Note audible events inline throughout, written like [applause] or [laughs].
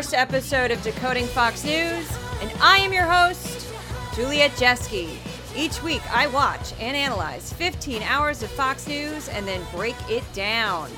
31st episode of Decoding Fox News, and I am your host, Juliet Jeske. Each week, I watch and analyze 15 hours of Fox News and then break it down.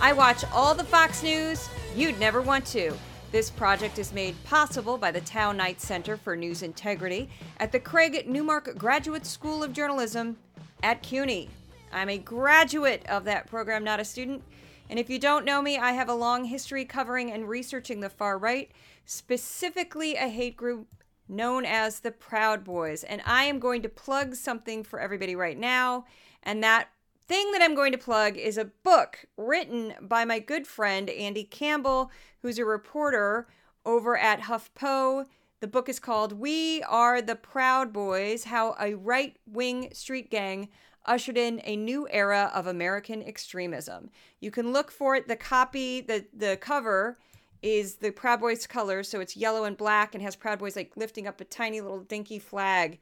I watch all the Fox News you'd never want to. This project is made possible by the Tow-Knight Center for News Integrity at the Craig Newmark Graduate School of Journalism at CUNY. I'm a graduate of that program, not a student. And if you don't know me, I have a long history covering and researching the far right, specifically a hate group known as the Proud Boys. And I am going to plug something for everybody right now. And that thing that I'm going to plug is a book written by my good friend Andy Campbell, who's a reporter over at HuffPo. The book is called We Are the Proud Boys How a Right Wing Street Gang ushered in a new era of American extremism. You can look for it. The copy, the the cover is the Proud Boys colors, so it's yellow and black and has Proud Boys like lifting up a tiny little dinky flag.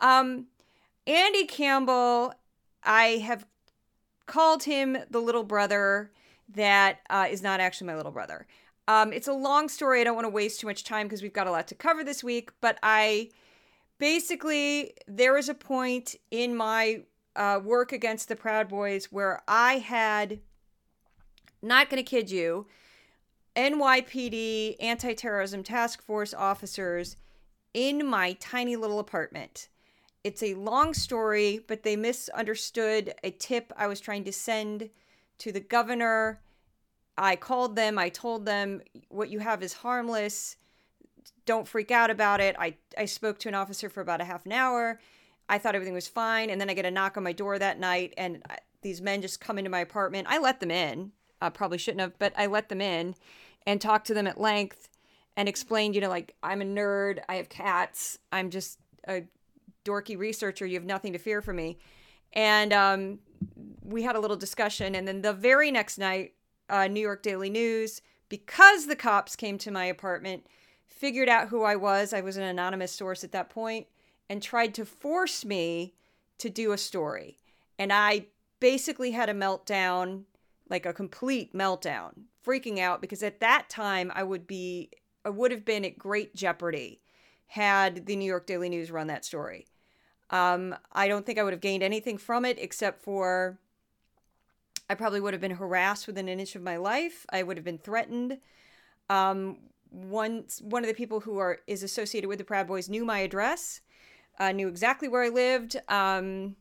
Um, Andy Campbell, I have called him the little brother that uh, is not actually my little brother. Um, it's a long story. I don't want to waste too much time because we've got a lot to cover this week. But I basically, there was a point in my uh, work against the Proud Boys where I had, not going to kid you, NYPD anti terrorism task force officers in my tiny little apartment. It's a long story, but they misunderstood a tip I was trying to send to the governor. I called them, I told them, what you have is harmless. Don't freak out about it. I, I spoke to an officer for about a half an hour. I thought everything was fine. And then I get a knock on my door that night, and these men just come into my apartment. I let them in. I probably shouldn't have, but I let them in and talked to them at length and explained, you know, like, I'm a nerd. I have cats. I'm just a dorky researcher. You have nothing to fear from me. And um, we had a little discussion. And then the very next night, uh, New York Daily News, because the cops came to my apartment, figured out who I was. I was an anonymous source at that point and tried to force me to do a story. And I basically had a meltdown, like a complete meltdown, freaking out because at that time I would be I would have been at great jeopardy had the New York Daily News run that story. Um, I don't think I would have gained anything from it except for I probably would have been harassed within an inch of my life. I would have been threatened. Um, one one of the people who are is associated with the Proud Boys knew my address uh, knew exactly where I lived. Um,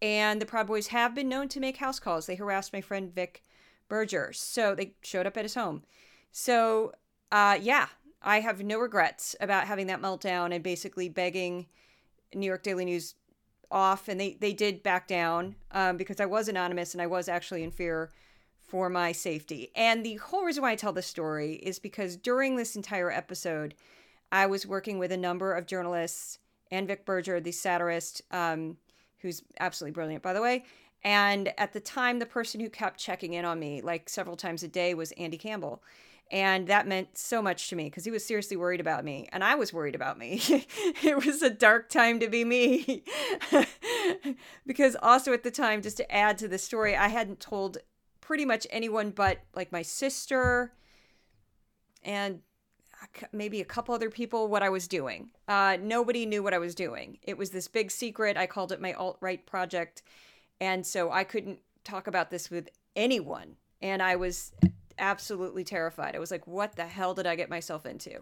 and the Proud Boys have been known to make house calls. They harassed my friend Vic Berger. So they showed up at his home. So, uh, yeah, I have no regrets about having that meltdown and basically begging New York Daily News off. And they, they did back down um, because I was anonymous and I was actually in fear for my safety. And the whole reason why I tell this story is because during this entire episode, I was working with a number of journalists and Vic Berger, the satirist, um, who's absolutely brilliant, by the way. And at the time, the person who kept checking in on me, like several times a day, was Andy Campbell. And that meant so much to me because he was seriously worried about me. And I was worried about me. [laughs] it was a dark time to be me. [laughs] because also at the time, just to add to the story, I hadn't told pretty much anyone but like my sister and maybe a couple other people what I was doing. Uh, nobody knew what I was doing. It was this big secret. I called it my alt right project. And so I couldn't talk about this with anyone. And I was absolutely terrified. I was like, what the hell did I get myself into?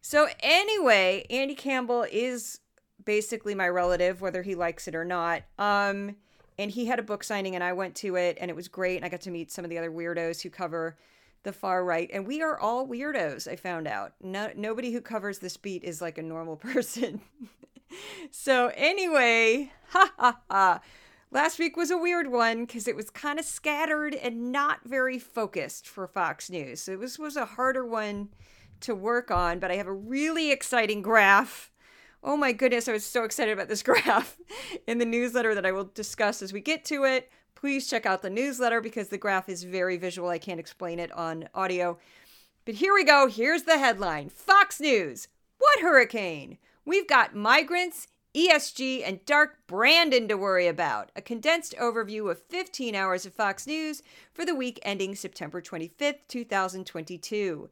So, anyway, Andy Campbell is basically my relative, whether he likes it or not. Um, and he had a book signing, and I went to it, and it was great. And I got to meet some of the other weirdos who cover the far right, and we are all weirdos. I found out. No, nobody who covers this beat is like a normal [laughs] person. so anyway, ha ha ha. Last week was a weird one because it was kind of scattered and not very focused for Fox News. So this was a harder one to work on, but I have a really exciting graph. Oh my goodness, I was so excited about this [laughs] graph in the newsletter that I will discuss as we get to it please check out the newsletter because the graph is very visual. I can't explain it on audio. But here we go. Here's the headline Fox News. What hurricane? We've got migrants ESG, and Dark Brandon to worry about. A condensed overview of 15 hours of Fox News for the week ending September 25th, 2022.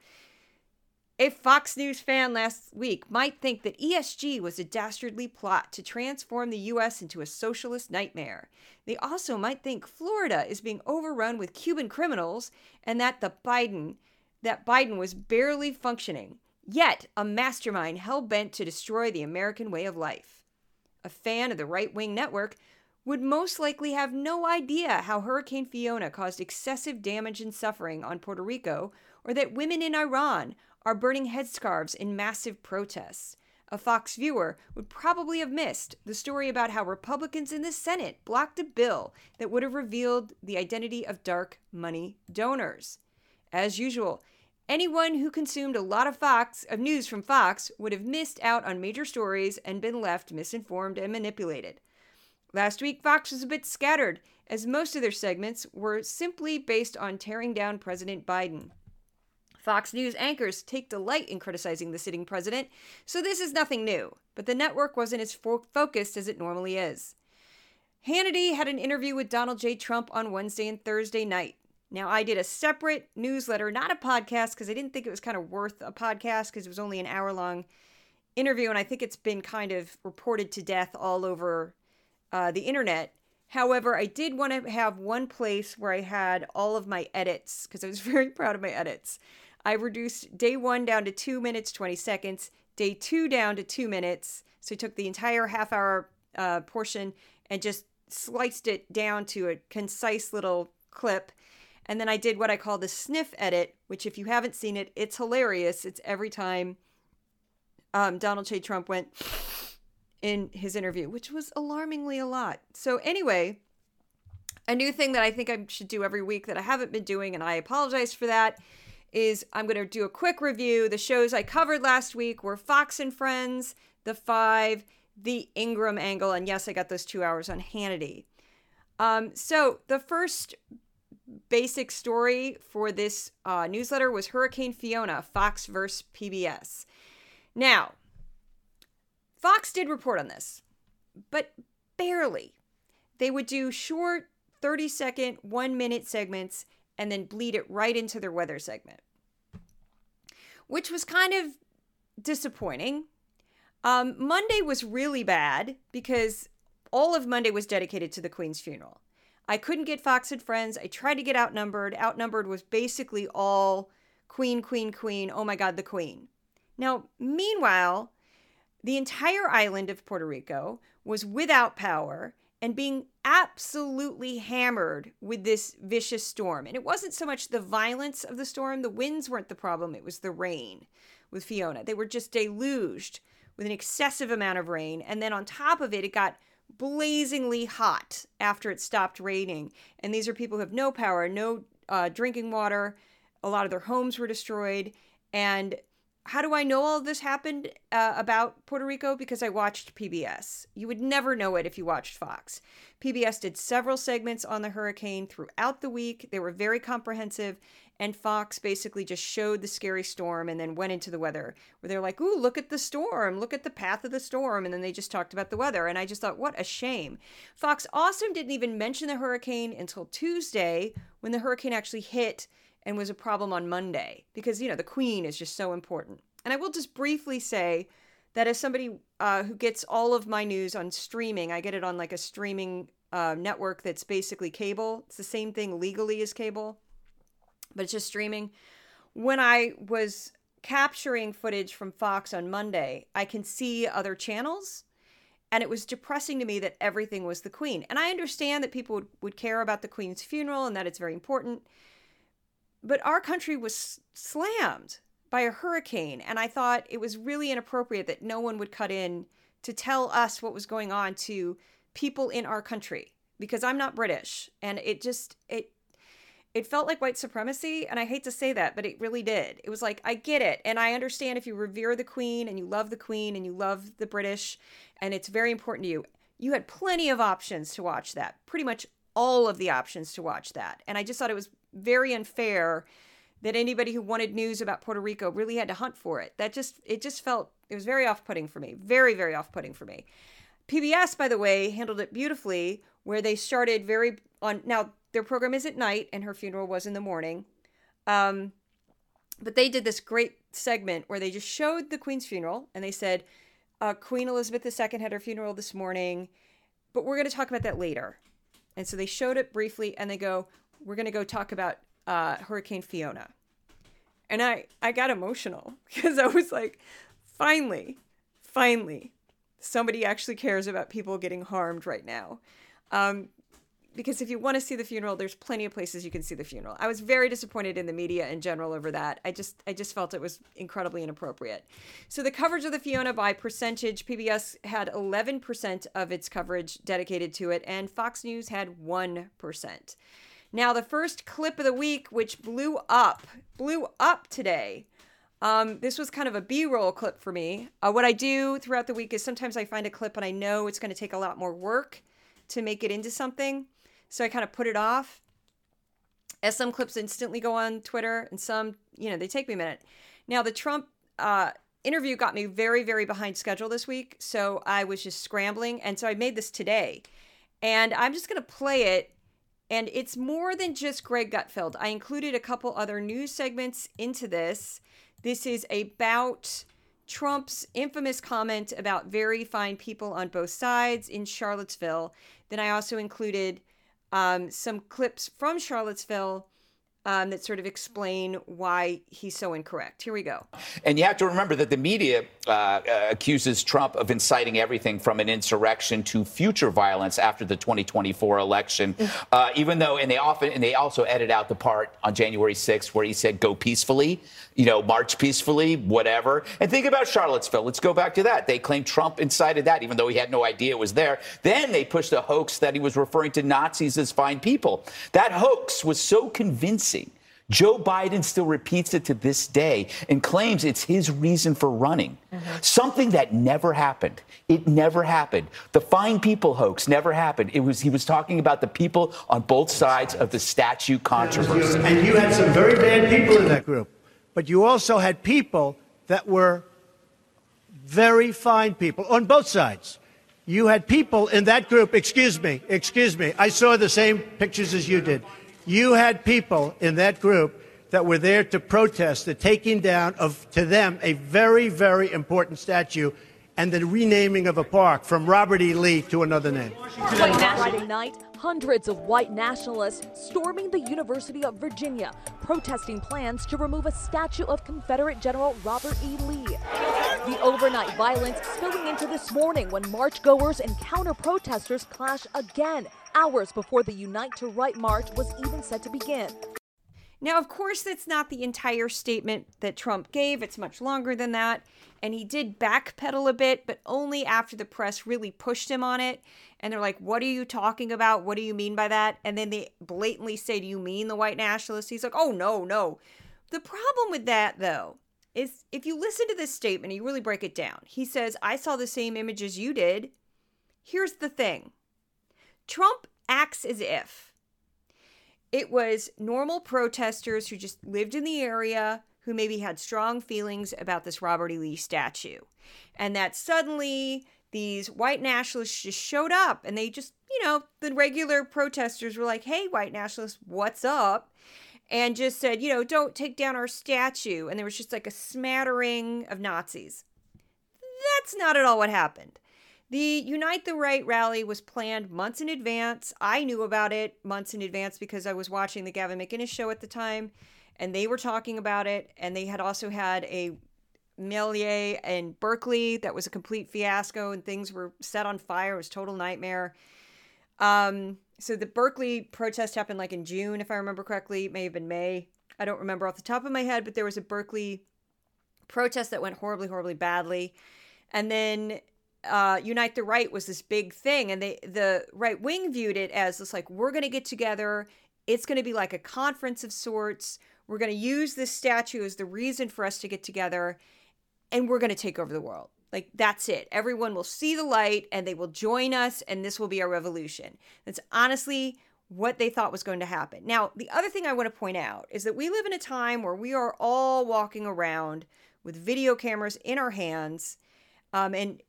A Fox News fan last week might think that ESG was a dastardly plot to transform the U.S. into a socialist nightmare. They also might think Florida is being overrun with Cuban criminals and that the Biden that Biden was barely functioning, yet a mastermind hell bent to destroy the American way of life. A fan of the right wing network would most likely have no idea how Hurricane Fiona caused excessive damage and suffering on Puerto Rico, or that women in Iran are burning headscarves in massive protests. A Fox viewer would probably have missed the story about how Republicans in the Senate blocked a bill that would have revealed the identity of dark money donors. As usual, anyone who consumed a lot of Fox of news from Fox would have missed out on major stories and been left misinformed and manipulated. Last week, Fox was a bit scattered, as most of their segments were simply based on tearing down President Biden. Fox News anchors take delight in criticizing the sitting president, so this is nothing new, but the network wasn't as fo- focused as it normally is. Hannity had an interview with Donald J. Trump on Wednesday and Thursday night. Now, I did a separate newsletter, not a podcast, because I didn't think it was kind of worth a podcast because it was only an hour long interview, and I think it's been kind of reported to death all over uh, the internet. However, I did want to have one place where I had all of my edits because I was [laughs] very proud of my edits. I reduced day one down to two minutes, 20 seconds, day two down to two minutes. So I took the entire half hour uh, portion and just sliced it down to a concise little clip. And then I did what I call the sniff edit, which, if you haven't seen it, it's hilarious. It's every time um, Donald J. Trump went in his interview, which was alarmingly a lot. So, anyway, a new thing that I think I should do every week that I haven't been doing, and I apologize for that, is I'm going to do a quick review. The shows I covered last week were Fox and Friends, The Five, The Ingraham Angle, and yes, I got those two hours on Hannity. Um, so the first basic story for this uh, newsletter was Hurricane Fiona, Fox versus PBS. Now, Fox did report on this, but barely. They would do short 30 second, one minute segments and then bleed it right into their weather segment, which was kind of disappointing. Um, Monday was really bad because all of Monday was dedicated to the Queen's funeral. I couldn't get Fox and Friends. I tried to get outnumbered. Outnumbered was basically all Queen, Queen, Queen. Oh my God, the Queen. Now, meanwhile, the entire island of Puerto Rico was without power and being absolutely hammered with this vicious storm. And it wasn't so much the violence of the storm, the winds weren't the problem, it was the rain with Fiona. They were just deluged with an excessive amount of rain. And then on top of it, it got blazingly hot after it stopped raining. And these are people who have no power, no uh, drinking water. A lot of their homes were destroyed. And how do I know all this happened uh, about Puerto Rico? Because I watched PBS. You would never know it if you watched Fox. PBS did several segments on the hurricane throughout the week. They were very comprehensive, and Fox basically just showed the scary storm and then went into the weather, where they're like, "Ooh, look at the storm! Look at the path of the storm!" And then they just talked about the weather, and I just thought, what a shame. Fox Awesome didn't even mention the hurricane until Tuesday when the hurricane actually hit and was a problem on Monday because, you know, the queen is just so important. And I will just briefly say that as somebody uh, who gets all of my news on streaming, I get it on like a streaming uh, network that's basically cable. It's the same thing legally as cable, but it's just streaming. When I was capturing footage from Fox on Monday, I can see other channels. And it was depressing to me that everything was the Queen. And I understand that people would, would care about the Queen's funeral and that it's very important but our country was slammed by a hurricane and i thought it was really inappropriate that no one would cut in to tell us what was going on to people in our country because i'm not british and it just it it felt like white supremacy and i hate to say that but it really did. It was like i get it and i understand if you revere the queen and you love the queen and you love the british and it's very important to you. You had plenty of options to watch that pretty much all of the options to watch that and i just thought it was very unfair that anybody who wanted news about Puerto Rico really had to hunt for it. That just it just felt it was very off-putting for me. Very very off-putting for me. PBS, by the way, handled it beautifully, where they started very on. Now their program is at night, and her funeral was in the morning. Um, but they did this great segment where they just showed the Queen's funeral, and they said, uh, "Queen Elizabeth II had her funeral this morning, but we're going to talk about that later." And so they showed it briefly, and they go, "We're going to go talk about uh, Hurricane Fiona." And I I got emotional [laughs] because I was like, "Finally, finally, somebody actually cares about people getting harmed right now. Um, because if you want to see the funeral, there's plenty of places you can see the funeral. I was very disappointed in the media in general over that. I just I just felt it was incredibly inappropriate. So the coverage of the Fiona by percentage, PBS had 11% of its coverage dedicated to it, and Fox News had 1%. Now the first clip of the week, which blew up, blew up today, um, this was kind of a B-roll clip for me. Uh, what I do throughout the week is sometimes I find a clip and I know it's going to take a lot more work to make it into something, so I kind of put it off. As some clips instantly go on Twitter, and some, you know, they take me a minute. Now the Trump uh, interview got me very, very behind schedule this week, so I was just scrambling, and so I made this today, and I'm just going to play it. And it's more than just Greg Gutfeld. I included a couple other news segments into this this is about Trump's infamous comment about very fine people on both sides in Charlottesville. Then I also included um, some clips from Charlottesville um, that sort of explain why he's so incorrect. Here we go. And you have to remember that the media uh, uh, accuses Trump of inciting everything from an insurrection to future violence after the 2024 election. Mm. Uh, even though, and they often, and they also edit out the part on January 6th where he said, "Go peacefully." you know, march peacefully, whatever. And think about Charlottesville. Let's go back to that. They claimed Trump incited that, even though he had no idea it was there. Then they pushed a hoax that he was referring to Nazis as fine people. That hoax was so convincing. Joe Biden still repeats it to this day and claims it's his reason for running. Mm-hmm. Something that never happened. It never happened. The fine people hoax never happened. It was he was talking about the people on both sides of the statue controversy. And you had some very bad people in that group but you also had people that were very fine people on both sides. You had people in that group, excuse me, excuse me, I saw the same pictures as you did. You had people in that group that were there to protest the taking down of, to them, a very, very important statue and the renaming of a park from Robert E. Lee to another name. Friday night, hundreds of white nationalists storming the University of Virginia, protesting plans to remove a statue of Confederate General Robert E. Lee. The overnight violence spilling into this morning when marchgoers and counter protesters clash again, hours before the Unite the Right march was even set to begin. Now, of course, that's not the entire statement that Trump gave. It's much longer than that. And he did backpedal a bit, but only after the press really pushed him on it. And they're like, What are you talking about? What do you mean by that? And then they blatantly say, Do you mean the white nationalists? He's like, Oh, no, no. The problem with that, though, is if you listen to this statement, you really break it down. He says, I saw the same images you did. Here's the thing Trump acts as if it was normal protesters who just lived in the area who maybe had strong feelings about this Robert E. Lee statue. And that suddenly these white nationalists just showed up and they just, you know, the regular protesters were like, hey, white nationalists, what's up? And just said, you know, don't take down our statue. And there was just like a smattering of Nazis. That's not at all what happened. The Unite the Right rally was planned months in advance. I knew about it months in advance because I was watching the Gavin McInnes show at the time, and they were talking about it. And they had also had a melee in Berkeley that was a complete fiasco, and things were set on fire. It was total nightmare. Um, so the Berkeley protest happened like in June, if I remember correctly. It may have been May. I don't remember off the top of my head, but there was a Berkeley protest that went horribly, horribly badly. And then uh, Unite the Right was this big thing, and they the right wing viewed it as this like we're going to get together. It's going to be like a conference of sorts. We're going to use this statue as the reason for us to get together, and we're going to take over the world. Like that's it. Everyone will see the light, and they will join us, and this will be our revolution. That's honestly what they thought was going to happen. Now, the other thing I want to point out is that we live in a time where we are all walking around with video cameras in our hands um, and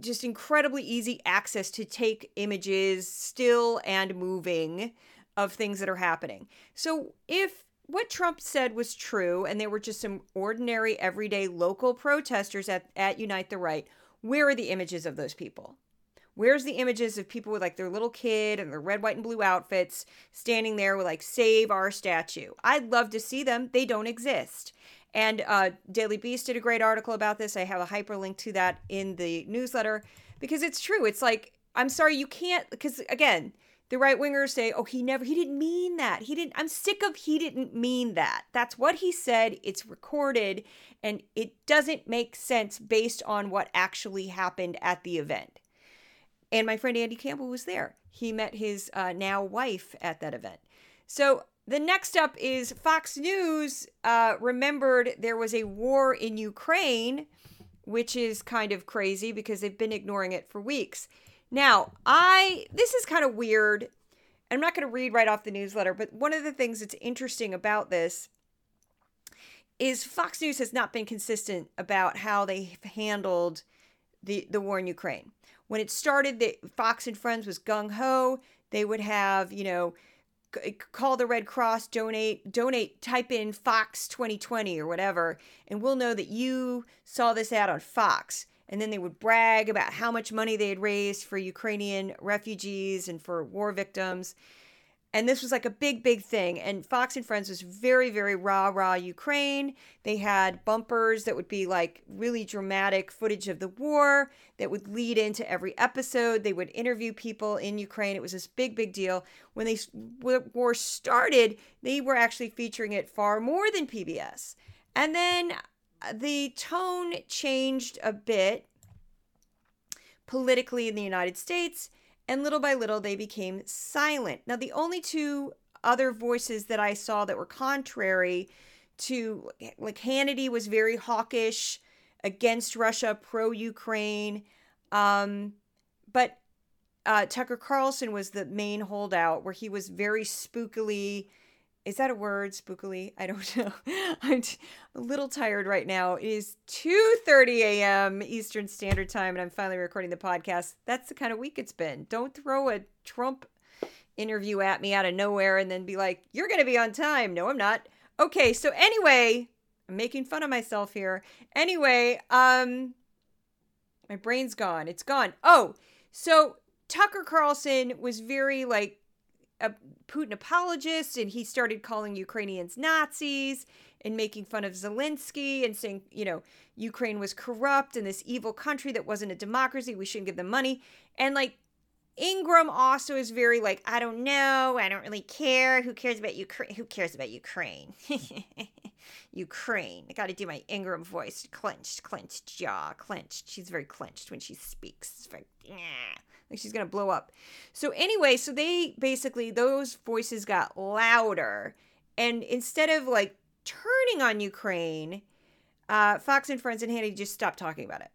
just incredibly easy access to take images, still and moving, of things that are happening. So if what Trump said was true, and there were just some ordinary, everyday local protesters at, at Unite the Right, where are the images of those people? Where's the images of people with like their little kid and their red, white, and blue outfits standing there with like save our statue? I'd love to see them. They don't exist. And uh, Daily Beast did a great article about this. I have a hyperlink to that in the newsletter because it's true. It's like, I'm sorry, you can't, because again, the right wingers say, oh, he never, he didn't mean that. He didn't, I'm sick of he didn't mean that. That's what he said. It's recorded and it doesn't make sense based on what actually happened at the event. And my friend Andy Campbell was there. He met his uh, now wife at that event. So the next up is Fox News uh, remembered there was a war in Ukraine, which is kind of crazy because they've been ignoring it for weeks. Now, I this is kind of weird. I'm not going to read right off the newsletter, but one of the things that's interesting about this is Fox News has not been consistent about how they've handled the the war in Ukraine. When it started, the Fox and Friends was gung ho. They would have, you know, call the Red Cross, donate, donate, type in Fox 2020 or whatever, and we'll know that you saw this ad on Fox and then they would brag about how much money they had raised for Ukrainian refugees and for war victims. And this was like a big, big thing. And Fox and Friends was very, very rah rah Ukraine. They had bumpers that would be like really dramatic footage of the war that would lead into every episode. They would interview people in Ukraine. It was this big, big deal. When the war started, they were actually featuring it far more than PBS. And then uh, the tone changed a bit politically in the United States, and little by little they became silent. Now, the only two other voices that I saw that were contrary to, like, Hannity was very hawkish against Russia, pro Ukraine. Um, but uh, Tucker Carlson was the main holdout, where he was very spookily is that a word spookily? I don't [laughs] know. I'm t- a little tired right now. It is 2.30 a.m eastern standard time and i'm finally recording the podcast. That's the kind of week it's been. Don't throw a trump interview at me out of nowhere and then be like you're gonna be on time. No i'm not. Okay so anyway i'm making fun of myself here. Anyway um my brain's gone. It's gone. Oh so tucker carlson was very like a Putin apologist and he started calling Ukrainians Nazis and making fun of Zelensky and saying, you know, Ukraine was corrupt and this evil country that wasn't a democracy. We shouldn't give them money. And like Ingraham also is very like, I don't know, I don't really care. Who cares about Ukraine? Who cares about Ukraine? [laughs] Ukraine. I got to do my Ingraham voice, clenched, clenched jaw, clenched. She's very clenched when she speaks. Very, like she's gonna blow up. So anyway, so they basically those voices got louder, and instead of like turning on Ukraine, uh, Fox and Friends and Hannity just stopped talking about it,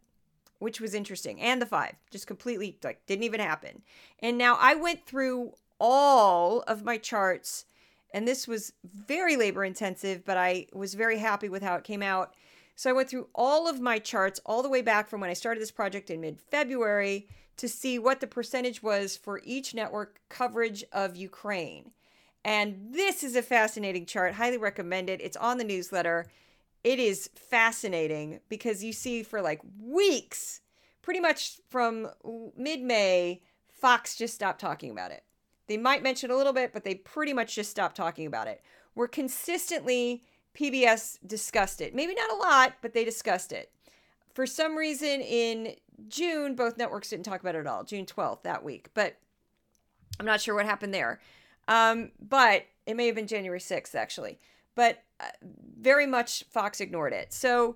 which was interesting. And the five just completely like didn't even happen. And now I went through all of my charts, and this was very labor intensive, but I was very happy with how it came out. So I went through all of my charts all the way back from when I started this project in mid February to see what the percentage was for each network coverage of Ukraine. And this is a fascinating chart. Highly recommend it. It's on the newsletter. It is fascinating because you see for like weeks, pretty much from mid May, Fox just stopped talking about it. They might mention a little bit, but they pretty much just stopped talking about it. We're consistently, PBS discussed it. Maybe not a lot, but they discussed it. For some reason, in June, both networks didn't talk about it at all. June 12th that week, but I'm not sure what happened there. Um, but it may have been January 6th actually. But uh, very much Fox ignored it. So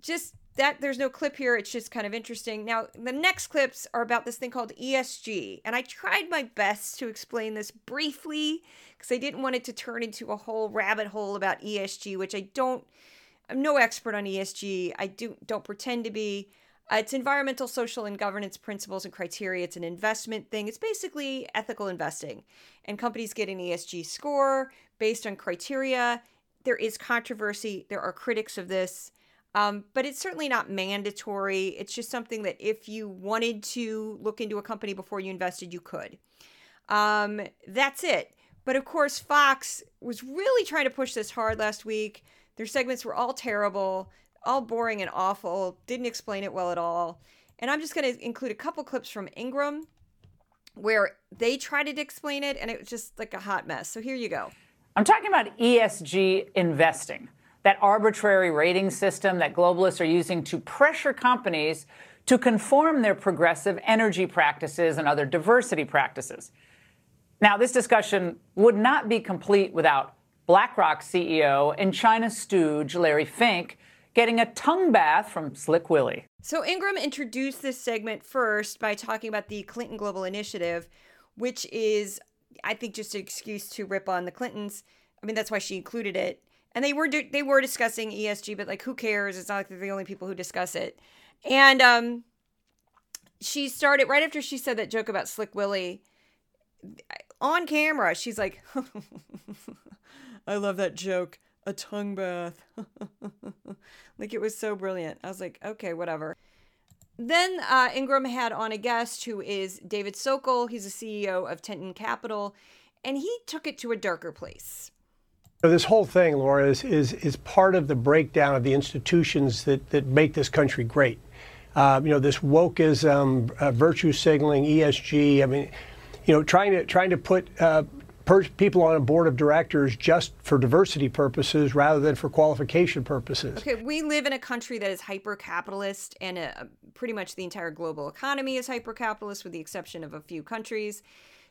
just that there's no clip here. It's just kind of interesting. Now, the next clips are about this thing called ESG. And I tried my best to explain this briefly because I didn't want it to turn into a whole rabbit hole about ESG, which I don't I'm no expert on ESG. I do don't pretend to be. Uh, it's environmental, social, and governance principles and criteria. It's an investment thing. It's basically ethical investing. And companies get an ESG score based on criteria. There is controversy. There are critics of this. Um, but it's certainly not mandatory. It's just something that if you wanted to look into a company before you invested, you could. Um, that's it. But of course, Fox was really trying to push this hard last week. Their segments were all terrible, all boring and awful, didn't explain it well at all. And I'm just going to include a couple clips from Ingraham where they tried to explain it and it was just like a hot mess. So here you go. I'm talking about ESG investing, that arbitrary rating system that globalists are using to pressure companies to conform their progressive energy practices and other diversity practices. Now, this discussion would not be complete without BlackRock CEO and China stooge Larry Fink getting a tongue bath from Slick Willie. So, Ingraham introduced this segment first by talking about the Clinton Global Initiative, which is, I think, just an excuse to rip on the Clintons. I mean, that's why she included it. And they were they were discussing ESG, but like, who cares? It's not like they're the only people who discuss it. And um, she started right after she said that joke about Slick Willie on camera, she's like, [laughs] I love that joke. A tongue bath. [laughs] like it was so brilliant. I was like, okay, whatever. Then uh, Ingraham had on a guest who is David Sokol. He's the CEO of Teton Capital, and he took it to a darker place. So this whole thing, Laura, is, is, is part of the breakdown of the institutions that, that make this country great. Uh, you know, this wokeism, uh, virtue signaling, ESG. I mean, you know, trying to trying to put uh, people on a board of directors just for diversity purposes rather than for qualification purposes. Okay, we live in a country that is hyper capitalist, and uh, pretty much the entire global economy is hyper capitalist, with the exception of a few countries.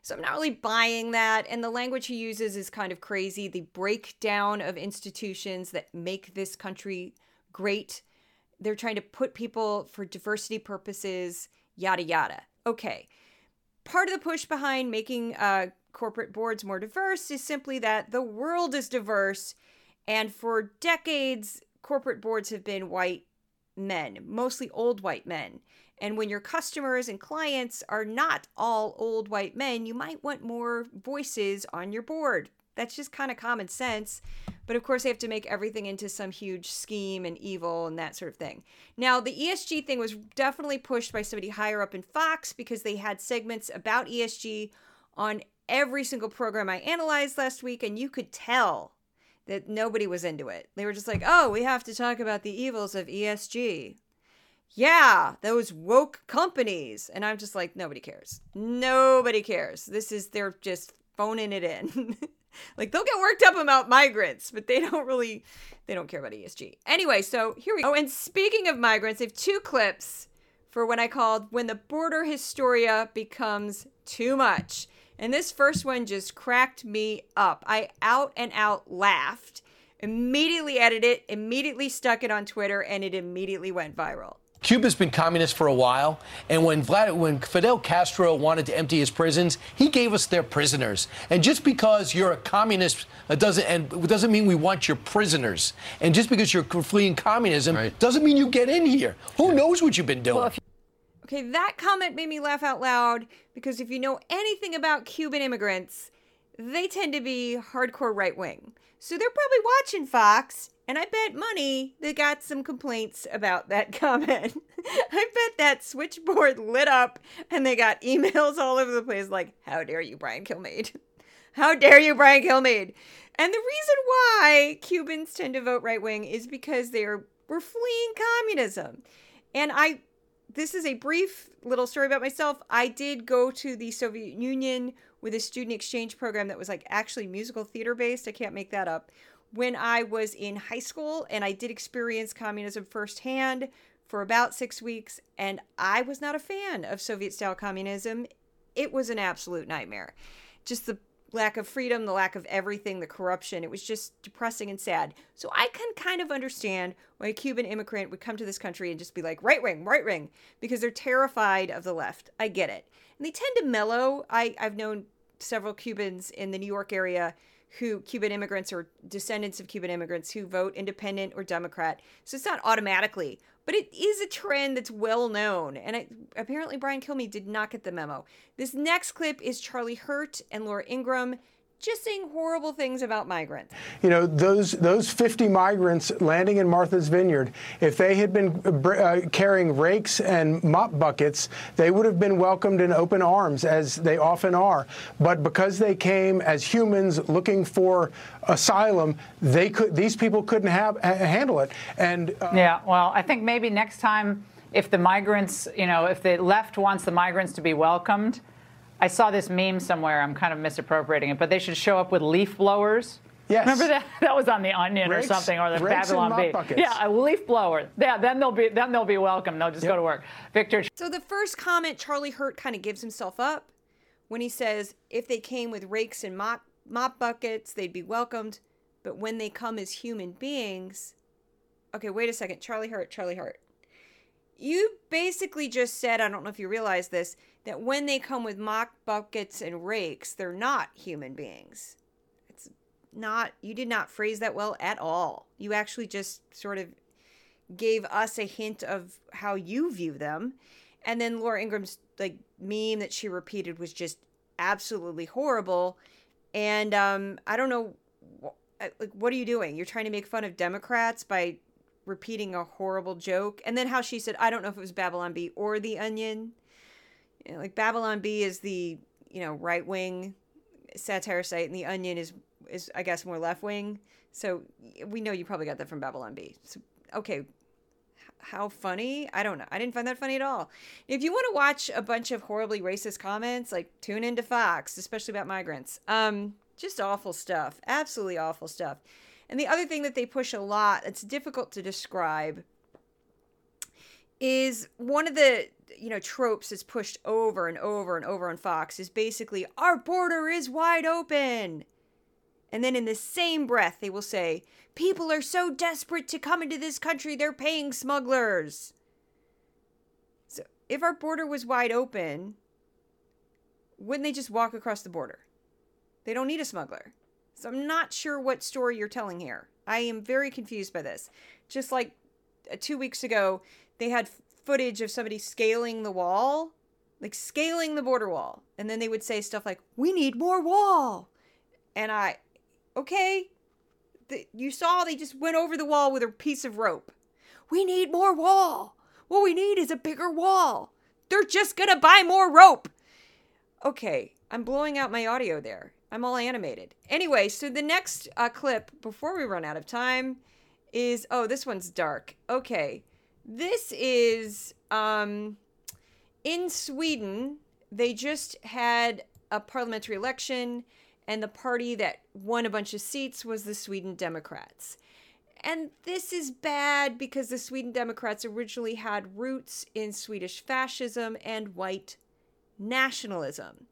So I'm not really buying that. And the language he uses is kind of crazy. The breakdown of institutions that make this country great. They're trying to put people for diversity purposes, yada, yada. Okay part of the push behind making uh, corporate boards more diverse is simply that the world is diverse. And for decades, corporate boards have been white men, mostly old white men. And when your customers and clients are not all old white men, you might want more voices on your board. That's just kind of common sense. But of course, they have to make everything into some huge scheme and evil and that sort of thing. Now, the ESG thing was definitely pushed by somebody higher up in Fox because they had segments about ESG on every single program I analyzed last week, and you could tell that nobody was into it. They were just like, oh, we have to talk about the evils of ESG. Yeah, those woke companies. And I'm just like, nobody cares. Nobody cares. This is, they're just phoning it in. [laughs] like they'll get worked up about migrants, but they don't really they don't care about ESG. Anyway, so here we go. Oh, and speaking of migrants, I have two clips for when I called when the border hysteria becomes too much. And this first one just cracked me up. I out and out laughed, immediately edited it, immediately stuck it on Twitter, and it immediately went viral. Cuba's been communist for a while, and when, Vlad, when Fidel Castro wanted to empty his prisons, he gave us their prisoners. And just because you're a communist uh, doesn't and doesn't mean we want your prisoners. And just because you're fleeing communism right. doesn't mean you get in here. Who knows what you've been doing? Well, okay, that comment made me laugh out loud because if you know anything about Cuban immigrants, they tend to be hardcore right wing. So they're probably watching Fox and I bet money they got some complaints about that [laughs] comment. I bet that switchboard lit up and they got emails all over the place like, How dare you, Brian Kilmeade? [laughs] How dare you, Brian Kilmeade? And the reason why Cubans tend to vote right wing is because they're we're fleeing communism. And I this is a brief little story about myself. I did go to the Soviet Union with a student exchange program that was like actually musical theater based. I can't make that up when I was in high school and I did experience communism firsthand for about six weeks, and I was not a fan of Soviet style communism. It was an absolute nightmare. Just the lack of freedom, the lack of everything, the corruption. It was just depressing and sad. So I can kind of understand why a Cuban immigrant would come to this country and just be like, right wing, right wing, because they're terrified of the left. I get it. And they tend to mellow. I, I've known several Cubans in the New York area who Cuban immigrants or descendants of Cuban immigrants who vote independent or Democrat. So it's not automatically, but it is a trend that's well known. And apparently, Brian Kilmeade did not get the memo. This next clip is Charlie Hurt and Laura Ingraham just saying horrible things about migrants. You know, those those 50 migrants landing in Martha's Vineyard, if they had been uh, carrying rakes and mop buckets, they would have been welcomed in open arms, as they often are. But because they came as humans looking for asylum, they could these people couldn't have handle it. And uh, yeah, well, I think maybe next time, if the migrants, you know, if the left wants the migrants to be welcomed I saw this meme somewhere. I'm kind of misappropriating it, but they should show up with leaf blowers. Yes. Remember that? [laughs] That was on the Onion rakes, or something, or the Babylon Bee. Buckets. Yeah, a leaf blower. Yeah, then they'll be then they'll be welcome. They'll just yep. go to work. Victor. So the first comment, Charlie Hurt kind of gives himself up when he says, "If they came with rakes and mop mop buckets, they'd be welcomed. But when they come as human beings, okay, wait a second, Charlie Hurt, Charlie Hurt." You basically just said, I don't know if you realize this, that when they come with mock buckets and rakes, they're not human beings. It's not, you did not phrase that well at all. You actually just sort of gave us a hint of how you view them. And then Laura Ingraham's like meme that she repeated was just absolutely horrible. And um, I don't know, like, what are you doing? You're trying to make fun of Democrats by repeating a horrible joke. And then how she said, I don't know if it was Babylon Bee or The Onion like Babylon Bee is the you know right wing satire site, and the Onion is is I guess more left wing. So we know you probably got that from Babylon Bee. So okay, how funny? I don't know. I didn't find that funny at all. If you want to watch a bunch of horribly racist comments, like tune into Fox, especially about migrants. Um, just awful stuff. Absolutely awful stuff. And the other thing that they push a lot, it's difficult to describe, is one of the you know tropes that's pushed over and over and over on Fox is basically our border is wide open. And then in the same breath they will say people are so desperate to come into this country they're paying smugglers. So if our border was wide open, wouldn't they just walk across the border? They don't need a smuggler. So I'm not sure what story you're telling here. I am very confused by this. Just like uh, 2 weeks ago, they had footage of somebody scaling the wall, like scaling the border wall. And then they would say stuff like, We need more wall. And I, okay, the, you saw they just went over the wall with a piece of rope. We need more wall. What we need is a bigger wall. They're just going to buy more rope. Okay, I'm blowing out my audio there. I'm all animated. Anyway, so the next uh, clip before we run out of time is oh, this one's dark. Okay. This is um, in Sweden. They just had a parliamentary election, and the party that won a bunch of seats was the Sweden Democrats. And this is bad because the Sweden Democrats originally had roots in Swedish fascism and white nationalism.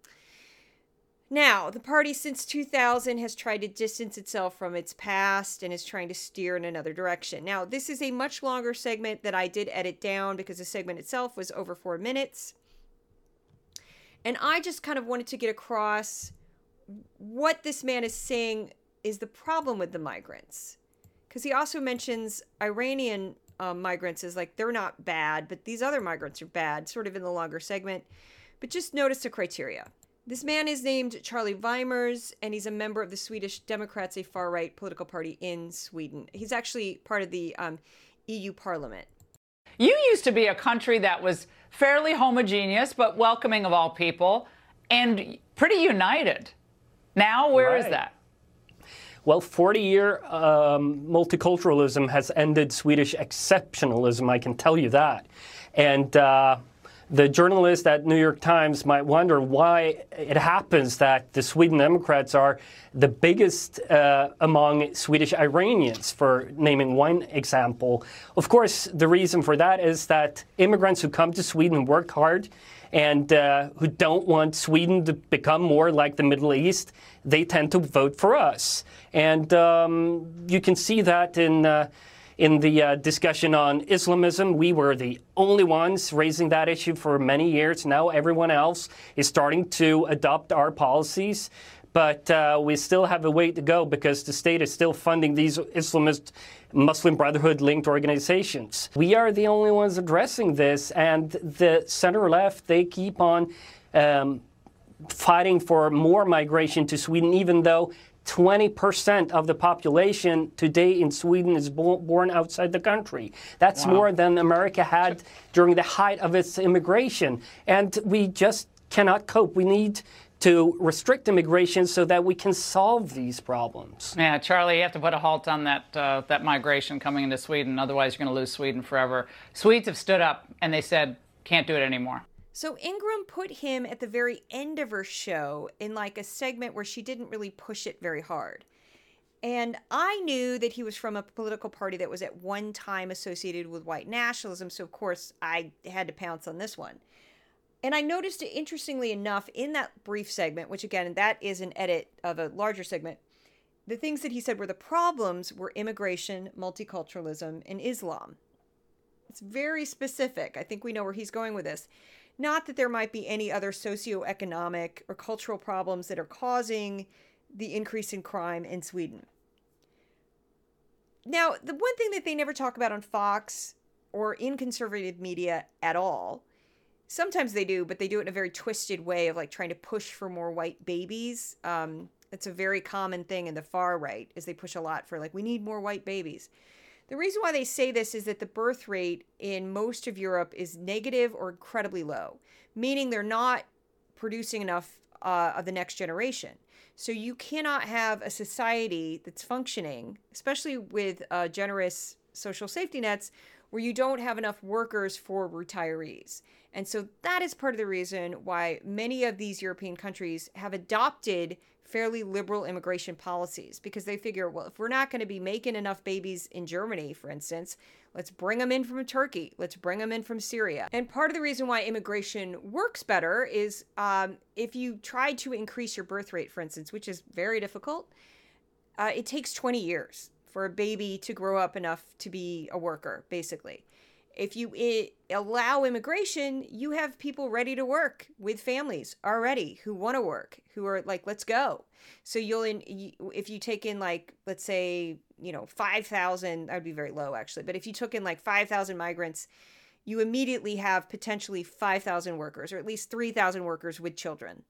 Now, the party since 2000 has tried to distance itself from its past and is trying to steer in another direction. Now, this is a much longer segment that I did edit down because the segment itself was over four minutes. And I just kind of wanted to get across what this man is saying is the problem with the migrants. Because he also mentions Iranian um, migrants as like they're not bad, but these other migrants are bad, sort of in the longer segment. But just notice the criteria. This man is named Charlie Weimers, and he's a member of the Swedish Democrats, a far right political party in Sweden. He's actually part of the um, EU Parliament. You used to be a country that was fairly homogeneous, but welcoming of all people, and pretty united. Now, where right. is that? Well, 40 year um, multiculturalism has ended Swedish exceptionalism, I can tell you that. And uh, the journalists at New York Times might wonder why it happens that the Sweden Democrats are the biggest uh, among Swedish Iranians, for naming one example. Of course, the reason for that is that immigrants who come to Sweden work hard and uh, who don't want Sweden to become more like the Middle East, they tend to vote for us. And um, you can see that in. Uh, in the uh, discussion on Islamism, we were the only ones raising that issue for many years. Now everyone else is starting to adopt our policies. But uh, we still have a way to go because the state is still funding these Islamist Muslim Brotherhood linked organizations. We are the only ones addressing this, and the center left, they keep on um, fighting for more migration to Sweden, even though 20% of the population today in Sweden is born outside the country. That's wow. more than America had during the height of its immigration. And we just cannot cope. We need to restrict immigration so that we can solve these problems. Yeah, Charlie, you have to put a halt on that uh, that migration coming into Sweden. Otherwise, you're going to lose Sweden forever. Swedes have stood up and they said, can't do it anymore. So Ingraham put him at the very end of her show in like a segment where she didn't really push it very hard. And I knew that he was from a political party that was at one time associated with white nationalism. So, of course, I had to pounce on this one. And I noticed it interestingly enough in that brief segment, which again, that is an edit of a larger segment. The things that he said were the problems were immigration, multiculturalism, and Islam. It's very specific. I think we know where he's going with this. Not that there might be any other socioeconomic or cultural problems that are causing the increase in crime in Sweden. Now, the one thing that they never talk about on Fox or in conservative media at all sometimes they do, but they do it in a very twisted way of like trying to push for more white babies. Um, it's a very common thing in the far right is they push a lot for like we need more white babies. The reason why they say this is that the birth rate in most of Europe is negative or incredibly low, meaning they're not producing enough uh, of the next generation. So you cannot have a society that's functioning, especially with uh, generous social safety nets, where you don't have enough workers for retirees. And so that is part of the reason why many of these European countries have adopted fairly liberal immigration policies because they figure, well, if we're not going to be making enough babies in Germany, for instance, let's bring them in from Turkey, let's bring them in from Syria. And part of the reason why immigration works better is um, if you try to increase your birth rate, for instance, which is very difficult, uh, it takes 20 years for a baby to grow up enough to be a worker, basically if you it, allow immigration, you have people ready to work with families already who want to work, who are like, let's go. So you'll in if you take in like let's say you know five thousand, that would be very low actually, but if you took in like five thousand migrants, you immediately have potentially five thousand workers or at least three thousand workers with children,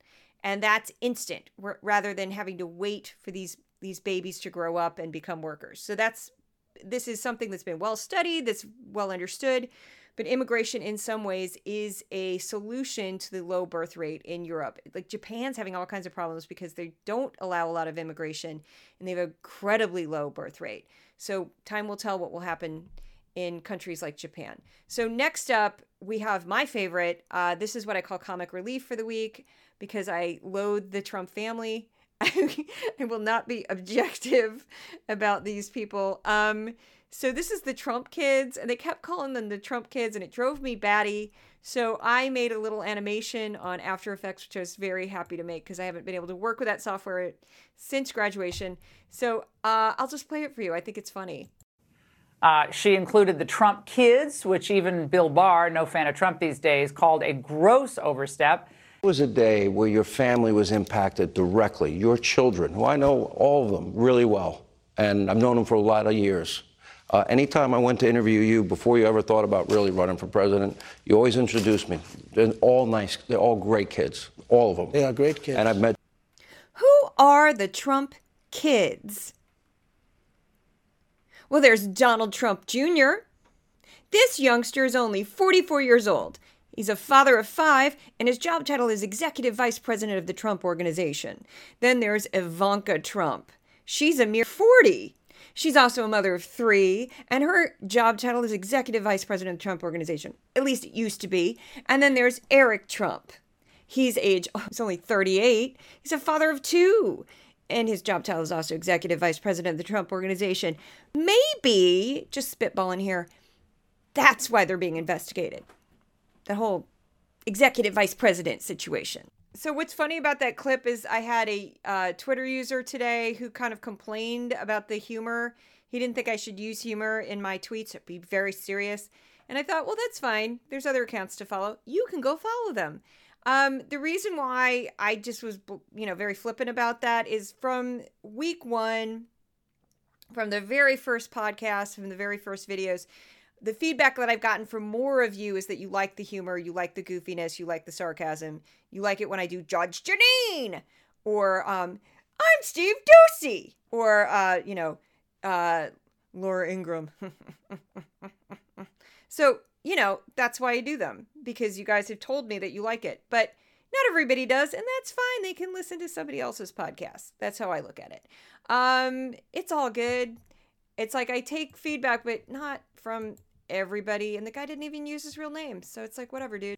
and that's instant rather than having to wait for these these babies to grow up and become workers. So that's this is something that's been well studied, that's well understood. But immigration, in some ways, is a solution to the low birth rate in Europe. Like Japan's having all kinds of problems because they don't allow a lot of immigration and they have an incredibly low birth rate. So, time will tell what will happen in countries like Japan. So, next up, we have my favorite. Uh, this is what I call comic relief for the week because I loathe the Trump family. [laughs] I will not be objective [laughs] about these people. Um, so this is the Trump kids, and they kept calling them the Trump kids, and it drove me batty. So I made a little animation on After Effects, which I was very happy to make because I haven't been able to work with that software since graduation. So uh, I'll just play it for you. I think it's funny. Uh, she included the Trump kids, which even Bill Barr, no fan of Trump these days, called a gross overstep was a day where your family was impacted directly, your children, who I know all of them really well, and I've known them for a lot of years. Uh, anytime I went to interview you, before you ever thought about really running for president, you always introduced me. They're all nice, they're all great kids, all of them. They are great kids. And I've met. Who are the Trump kids? Well, there's Donald Trump Jr. This youngster is only 44 years old He's a father of five, and his job title is Executive Vice President of the Trump Organization. Then there's Ivanka Trump. She's a mere 40. She's also a mother of three, and her job title is Executive Vice President of the Trump Organization. At least it used to be. And then there's Eric Trump. He's age, oh, he's only 38. He's a father of two. And his job title is also Executive Vice President of the Trump Organization. Maybe, just spitballing here, that's why they're being investigated the whole executive vice president situation. So what's funny about that clip is I had a uh, Twitter user today who kind of complained about the humor. He didn't think I should use humor in my tweets. It'd be very serious. And I thought, well, that's fine. There's other accounts to follow. You can go follow them. Um, the reason why I just was, you know, very flippant about that is from week one, from the very first podcast, from the very first videos, the feedback that I've gotten from more of you is that you like the humor, you like the goofiness, you like the sarcasm, you like it when I do Judge Janine or um, I'm Steve Doocy or uh, you know, uh, Laura Ingraham. [laughs] so you know that's why I do them because you guys have told me that you like it, but not everybody does, and that's fine. They can listen to somebody else's podcast. That's how I look at it. Um, it's all good. It's like I take feedback, but not from everybody. And the guy didn't even use his real name. So it's like, whatever, dude.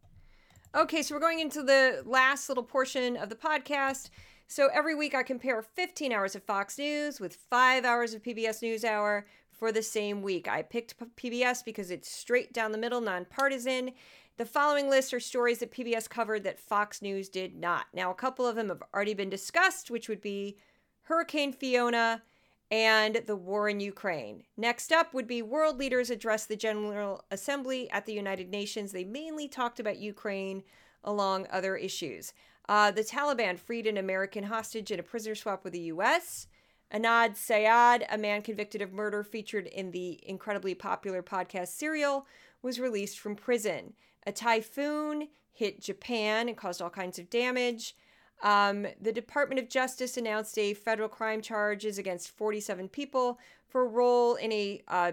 Okay, so we're going into the last little portion of the podcast. So every week I compare 15 hours of Fox News with five hours of PBS NewsHour for the same week. I picked PBS because it's straight down the middle, nonpartisan. The following list are stories that PBS covered that Fox News did not. Now, a couple of them have already been discussed, which would be Hurricane Fiona and the war in Ukraine. Next up would be world leaders address the General Assembly at the United Nations. They mainly talked about Ukraine along other issues. Uh, the Taliban freed an American hostage in a prisoner swap with the U.S. Adnan Syed, a man convicted of murder featured in the incredibly popular podcast Serial, was released from prison. A typhoon hit Japan and caused all kinds of damage. Um, the Department of Justice announced a federal crime charges against 47 people for a role in a uh,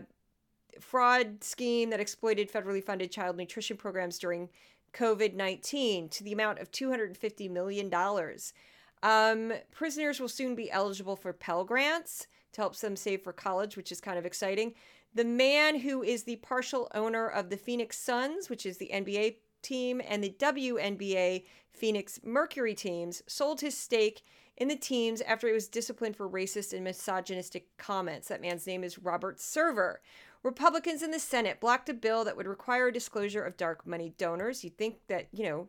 fraud scheme that exploited federally funded child nutrition programs during COVID 19 to the amount of $250 million. Um, prisoners will soon be eligible for Pell Grants to help them save for college, which is kind of exciting. The man who is the partial owner of the Phoenix Suns, which is the NBA team, and the WNBA Phoenix Mercury teams sold his stake in the teams after he was disciplined for racist and misogynistic comments. That man's name is Robert Sarver. Republicans in the Senate blocked a bill that would require disclosure of dark money donors. You'd think that, you know,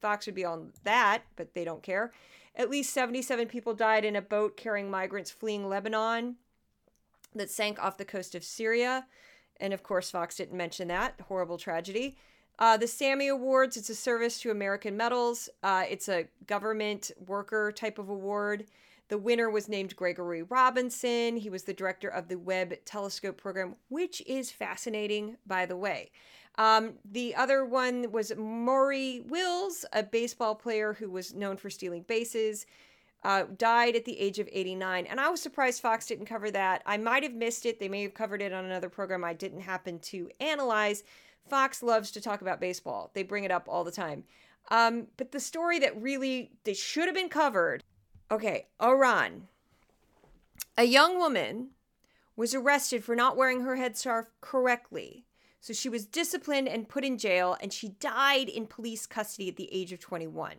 Fox would be on that, but they don't care. At least 77 people died in a boat carrying migrants fleeing Lebanon that sank off the coast of Syria. And of course, Fox didn't mention that horrible tragedy. Uh, the Sammy Awards, it's a service to American medals. Uh, it's a government worker type of award. The winner was named Gregory Robinson. He was the director of the Webb Telescope program, which is fascinating, by the way. Um, the other one was Maury Wills, a baseball player who was known for stealing bases. Uh, died at the age of 89. And I was surprised Fox didn't cover that. I might have missed it. They may have covered it on another program I didn't happen to analyze. Fox loves to talk about baseball. They bring it up all the time. Um, but the story that really they should have been covered. Okay, Iran. A young woman was arrested for not wearing her headscarf correctly. So she was disciplined and put in jail, and she died in police custody at the age of 21.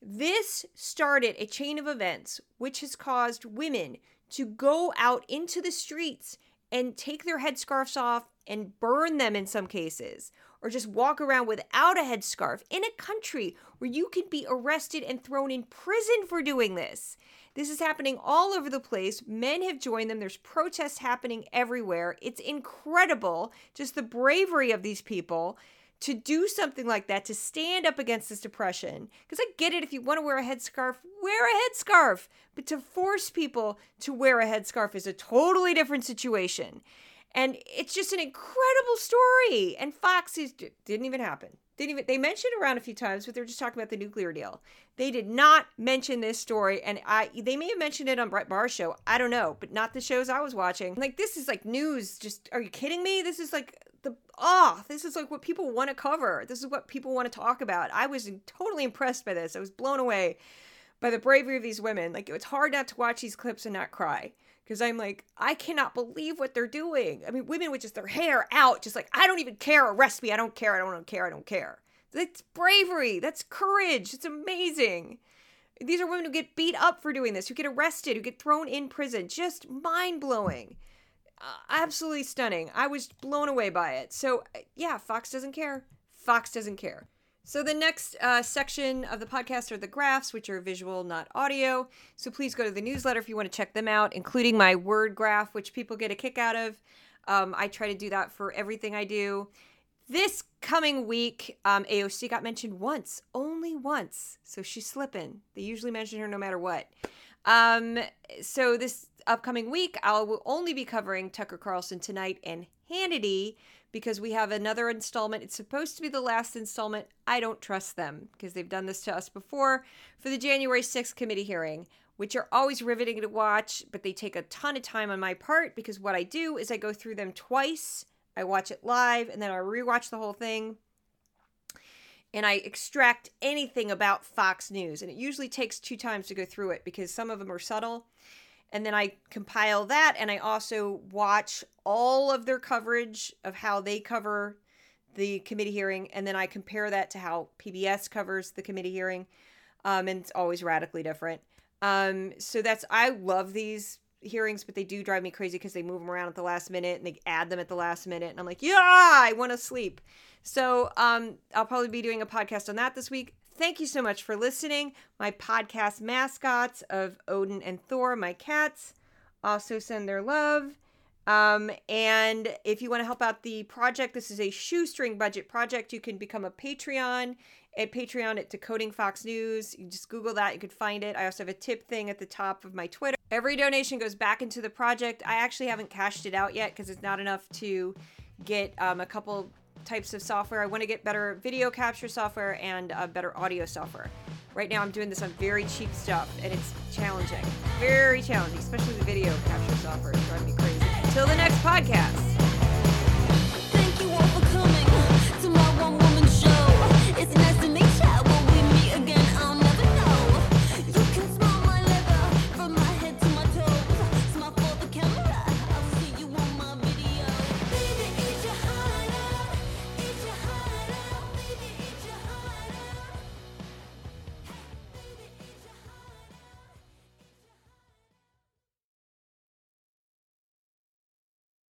This started a chain of events which has caused women to go out into the streets and take their headscarves off and burn them in some cases, or just walk around without a headscarf in a country where you can be arrested and thrown in prison for doing this. This is happening all over the place. Men have joined them. There's protests happening everywhere. It's incredible, just the bravery of these people to do something like that, to stand up against this depression. Because I get it, if you want to wear a headscarf, wear a headscarf. But to force people to wear a headscarf is a totally different situation. And it's just an incredible story. And Fox is, didn't even happen. Didn't even they mentioned Iran a few times, but they're just talking about the nuclear deal. They did not mention this story, and I they may have mentioned it on Bret Baier's show. I don't know, but not the shows I was watching. Like this is like news. Just are you kidding me? This is like the oh, this is like what people want to cover. This is what people want to talk about. I was totally impressed by this. I was blown away by the bravery of these women. Like it's hard not to watch these clips and not cry because I'm like, I cannot believe what they're doing. I mean, women with just their hair out, just like, I don't even care. Arrest me. I don't care. I don't care. I don't care. That's bravery. That's courage. It's amazing. These are women who get beat up for doing this, who get arrested, who get thrown in prison. Just mind blowing. Uh, absolutely stunning. I was blown away by it. So, yeah, Fox doesn't care. Fox doesn't care. So, the next uh, section of the podcast are the graphs, which are visual, not audio. So, please go to the newsletter if you want to check them out, including my word graph, which people get a kick out of. Um, I try to do that for everything I do. This coming week, um, AOC got mentioned once, only once. So, she's slipping. They usually mention her no matter what. Um, so, this upcoming week, I will only be covering Tucker Carlson tonight and Hannity because we have another installment. It's supposed to be the last installment. I don't trust them because they've done this to us before for the January 6th committee hearing, which are always riveting to watch, but they take a ton of time on my part because what I do is I go through them twice. I watch it live and then I rewatch the whole thing and I extract anything about Fox News. And it usually takes two times to go through it because some of them are subtle. And then I compile that and I also watch all of their coverage of how they cover the committee hearing. And then I compare that to how PBS covers the committee hearing. Um, and it's always radically different. Um, so that's, I love these hearings, but they do drive me crazy because they move them around at the last minute and they add them at the last minute. And I'm like, yeah, I want to sleep. So um, I'll probably be doing a podcast on that this week. Thank you so much for listening. My podcast mascots of Odin and Thor, my cats, also send their love. Um, and if you want to help out the project, this is a shoestring budget project. You can become a Patreon at Patreon at Decoding Fox News. You just Google that, you can find it. I also have a tip thing at the top of my Twitter. Every donation goes back into the project. I actually haven't cashed it out yet because it's not enough to get um, a couple types of software. I want to get better video capture software and uh, better audio software. Right now, I'm doing this on very cheap stuff, and it's challenging, very challenging, especially the video capture software. It's driving me crazy. Until the next podcast. Thank you all for coming to my one woman show. It's